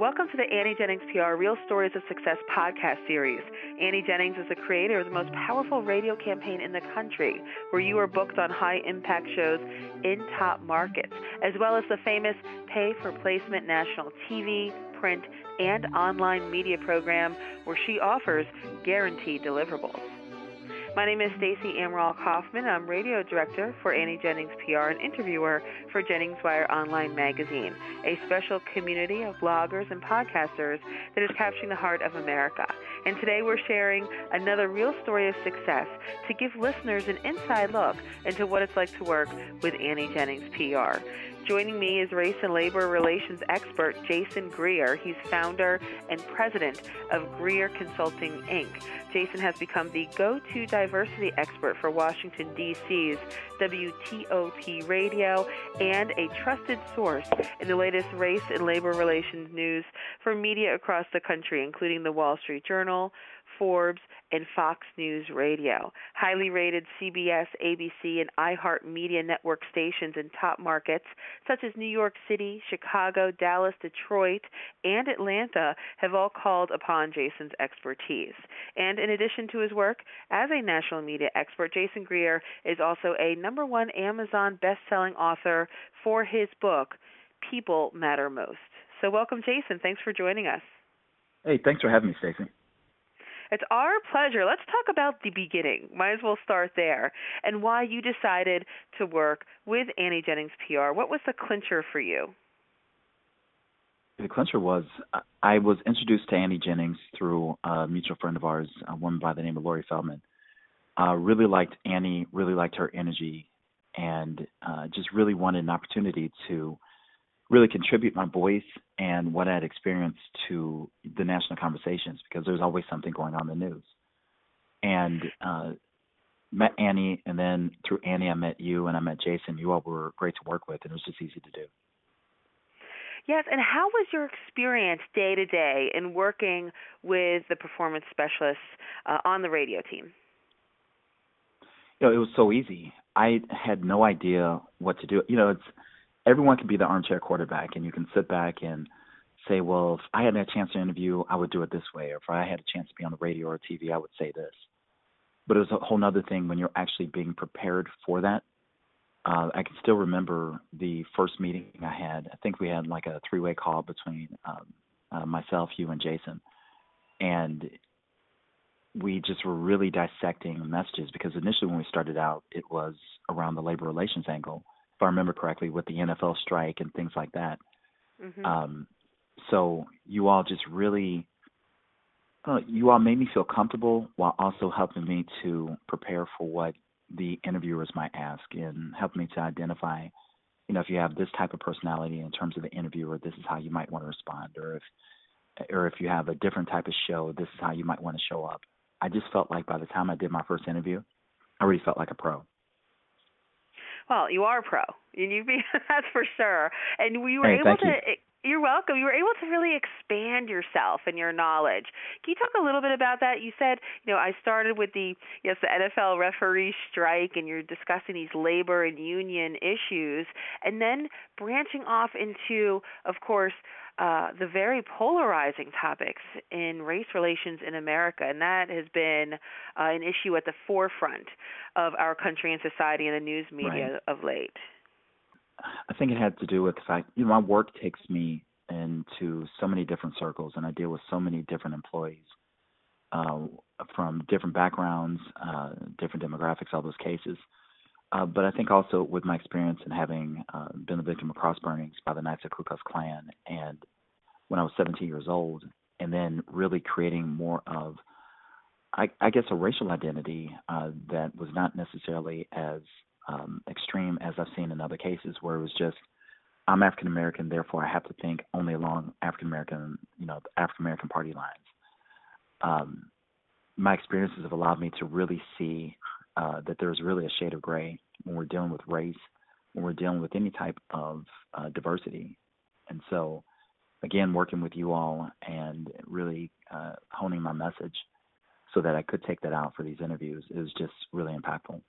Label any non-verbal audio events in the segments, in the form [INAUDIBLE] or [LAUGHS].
Welcome to the Annie Jennings PR Real Stories of Success podcast series. Annie Jennings is the creator of the most powerful radio campaign in the country, where you are booked on high impact shows in top markets, as well as the famous pay for placement national TV, print, and online media program where she offers guaranteed deliverables. My name is Stacey Amaral Kaufman. I'm radio director for Annie Jennings PR and interviewer for Jennings Wire Online Magazine, a special community of bloggers and podcasters that is capturing the heart of America. And today we're sharing another real story of success to give listeners an inside look into what it's like to work with Annie Jennings PR. Joining me is race and labor relations expert Jason Greer. He's founder and president of Greer Consulting Inc. Jason has become the go to diversity expert for Washington, D.C.'s WTOP radio and a trusted source in the latest race and labor relations news for media across the country, including the Wall Street Journal, Forbes, and Fox News Radio. Highly rated CBS, ABC, and iHeart Media Network stations in top markets such as New York City, Chicago, Dallas, Detroit, and Atlanta have all called upon Jason's expertise. And in addition to his work as a national media expert, Jason Greer is also a number one Amazon best-selling author for his book, People Matter Most. So welcome, Jason. Thanks for joining us. Hey, thanks for having me, Stacey. It's our pleasure. Let's talk about the beginning. Might as well start there. And why you decided to work with Annie Jennings PR. What was the clincher for you? The clincher was I was introduced to Annie Jennings through a mutual friend of ours, a woman by the name of Lori Feldman. Uh, really liked Annie, really liked her energy, and uh, just really wanted an opportunity to really contribute my voice and what I had experienced to the national conversations because there's always something going on in the news. And uh, met Annie, and then through Annie, I met you, and I met Jason. You all were great to work with, and it was just easy to do. Yes, and how was your experience day to day in working with the performance specialists uh, on the radio team? You know, it was so easy. I had no idea what to do. You know, it's everyone can be the armchair quarterback, and you can sit back and say, well, if I had a chance to interview, I would do it this way, or if I had a chance to be on the radio or TV, I would say this. But it was a whole other thing when you're actually being prepared for that. Uh, I can still remember the first meeting I had. I think we had like a three-way call between um, uh, myself, you, and Jason, and we just were really dissecting messages because initially when we started out, it was around the labor relations angle I remember correctly, with the NFL strike and things like that. Mm-hmm. Um, so you all just really, uh, you all made me feel comfortable while also helping me to prepare for what the interviewers might ask and help me to identify, you know, if you have this type of personality in terms of the interviewer, this is how you might want to respond, or if, or if you have a different type of show, this is how you might want to show up. I just felt like by the time I did my first interview, I already felt like a pro. Well, you are pro, and you be [LAUGHS] that's for sure. And we were hey, able to. You. You're welcome. You were able to really expand yourself and your knowledge. Can you talk a little bit about that? You said, you know, I started with the yes, the NFL referee strike, and you're discussing these labor and union issues, and then branching off into, of course, uh, the very polarizing topics in race relations in America, and that has been uh, an issue at the forefront of our country and society and the news media right. of late. I think it had to do with the fact you know my work takes me into so many different circles, and I deal with so many different employees uh, from different backgrounds, uh, different demographics, all those cases. Uh, but I think also with my experience in having uh, been the victim of cross burnings by the Knights of Ku Klux Klan, and when I was 17 years old, and then really creating more of, I, I guess, a racial identity uh, that was not necessarily as um, extreme as I've seen in other cases, where it was just I'm African American, therefore I have to think only along African American, you know, African American party lines. Um, my experiences have allowed me to really see uh, that there's really a shade of gray when we're dealing with race, when we're dealing with any type of uh, diversity. And so, again, working with you all and really uh, honing my message so that I could take that out for these interviews is just really impactful.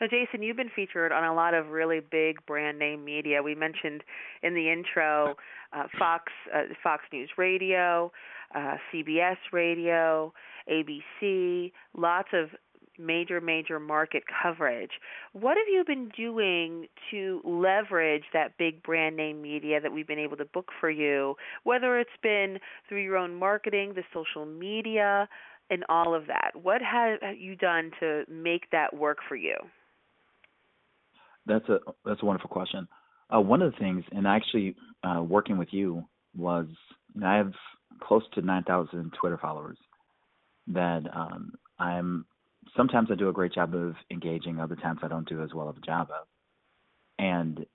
Now, Jason, you've been featured on a lot of really big brand name media. We mentioned in the intro uh, Fox, uh, Fox News Radio, uh, CBS Radio, ABC, lots of major, major market coverage. What have you been doing to leverage that big brand name media that we've been able to book for you, whether it's been through your own marketing, the social media, and all of that? What have you done to make that work for you? That's a that's a wonderful question. Uh, one of the things, and actually uh, working with you was, you know, I have close to 9,000 Twitter followers that um, I'm sometimes I do a great job of engaging, other times I don't do as well of a job of. And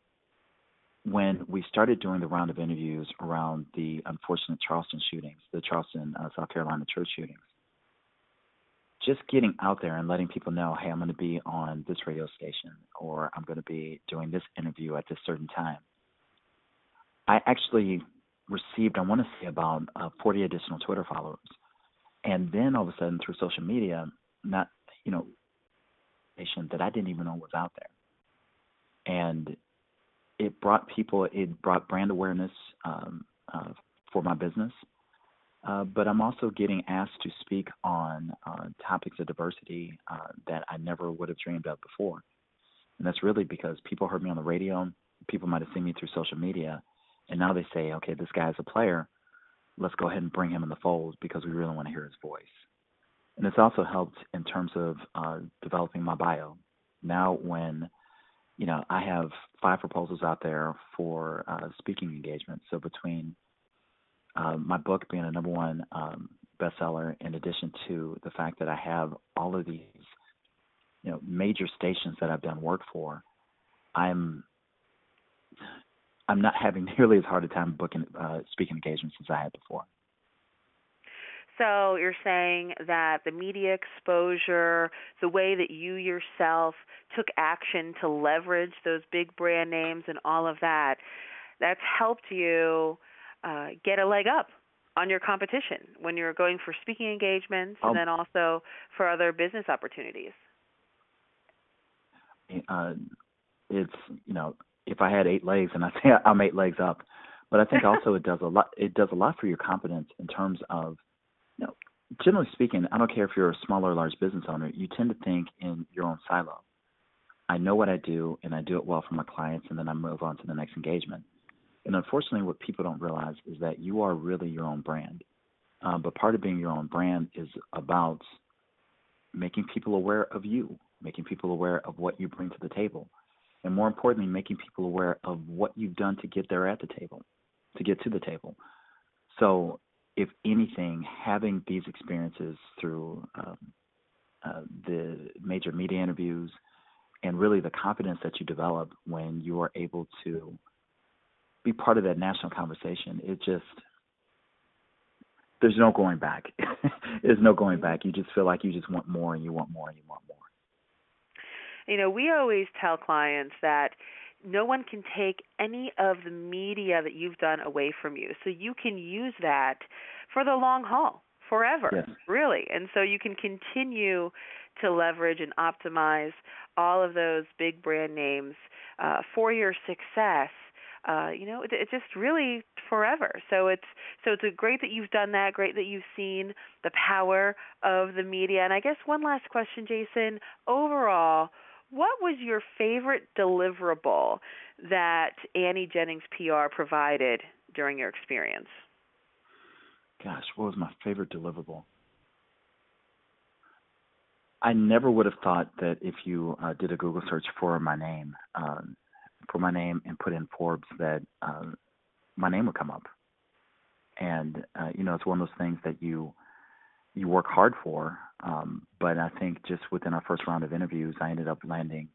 when we started doing the round of interviews around the unfortunate Charleston shootings, the Charleston, uh, South Carolina church shootings, just getting out there and letting people know, hey, I'm going to be on this radio station or I'm going to be doing this interview at this certain time. I actually received, I want to say, about uh, 40 additional Twitter followers. And then all of a sudden, through social media, not you know, that I didn't even know was out there, and it brought people, it brought brand awareness um, uh, for my business. Uh, but I'm also getting asked to speak on uh, topics of diversity uh, that I never would have dreamed of before. And that's really because people heard me on the radio, people might have seen me through social media, and now they say, okay, this guy's a player. Let's go ahead and bring him in the fold because we really want to hear his voice and it's also helped in terms of uh, developing my bio. Now, when you know, I have five proposals out there for uh, speaking engagements. So between uh, my book being a number one um, bestseller, in addition to the fact that I have all of these, you know, major stations that I've done work for, I'm I'm not having [LAUGHS] nearly as hard a time booking uh, speaking engagements as I had before. So you're saying that the media exposure, the way that you yourself took action to leverage those big brand names and all of that, that's helped you uh, get a leg up on your competition when you're going for speaking engagements and um, then also for other business opportunities. Uh, it's you know if I had eight legs and I say [LAUGHS] I'm eight legs up, but I think [LAUGHS] also it does a lot. It does a lot for your confidence in terms of generally speaking, I don't care if you're a small or large business owner, you tend to think in your own silo. I know what I do and I do it well for my clients and then I move on to the next engagement. And unfortunately, what people don't realize is that you are really your own brand. Um, but part of being your own brand is about making people aware of you, making people aware of what you bring to the table, and more importantly, making people aware of what you've done to get there at the table, to get to the table. So if anything, having these experiences through um, uh, the major media interviews and really the confidence that you develop when you are able to be part of that national conversation, it just there's no going back. [LAUGHS] there's no going back. You just feel like you just want more and you want more and you want more. You know, we always tell clients that no one can take any of the media that you've done away from you. So you can use that for the long haul, forever, yes. really. And so you can continue to leverage and optimize all of those big brand names uh, for your success. Uh, you know, it, it's just really forever. So it's so it's a great that you've done that. Great that you've seen the power of the media. And I guess one last question, Jason. Overall, what was your favorite deliverable that Annie Jennings PR provided during your experience? Gosh, what was my favorite deliverable? I never would have thought that if you uh, did a Google search for my name, um, for my name, and put in Forbes, that uh, my name would come up. And uh, you know, it's one of those things that you you work hard for. Um, but I think just within our first round of interviews, I ended up landing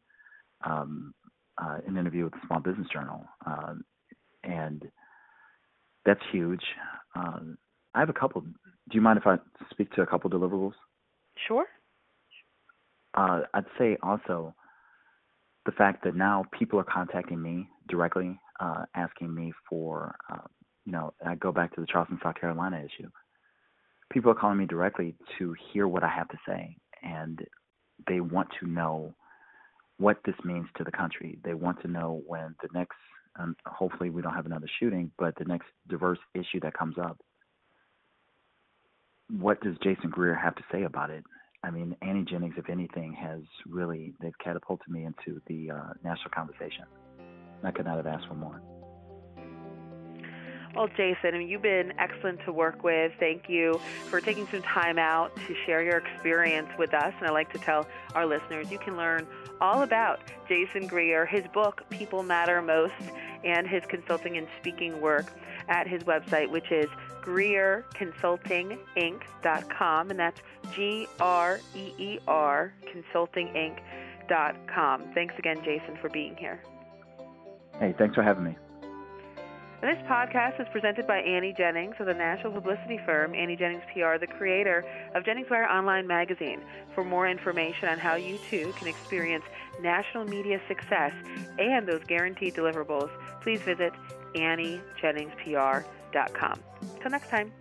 um, uh, an interview with the Small Business Journal, uh, and that's huge. Uh, I have a couple. Do you mind if I speak to a couple deliverables? Sure. Uh, I'd say also the fact that now people are contacting me directly, uh, asking me for, uh, you know, I go back to the Charleston, South Carolina issue people are calling me directly to hear what I have to say, and they want to know what this means to the country. They want to know when the next, um, hopefully, we don't have another shooting, but the next diverse issue that comes up, what does Jason Greer have to say about it? I mean, Annie Jennings, if anything, has really they've catapulted me into the uh, national conversation. I could not have asked for more. Well, Jason, I you've been excellent to work with. Thank you for taking some time out to share your experience with us. And I'd like to tell our listeners you can learn all about Jason Greer, his book, People Matter Most, and his consulting and speaking work at his website, which is GreerConsultingInc.com. And that's G R E E R Consultinginc.com. Thanks again, Jason, for being here. Hey, thanks for having me. This podcast is presented by Annie Jennings of the national publicity firm Annie Jennings PR, the creator of Jennings Wire Online Magazine. For more information on how you too can experience national media success and those guaranteed deliverables, please visit AnnieJenningsPR.com. Till next time.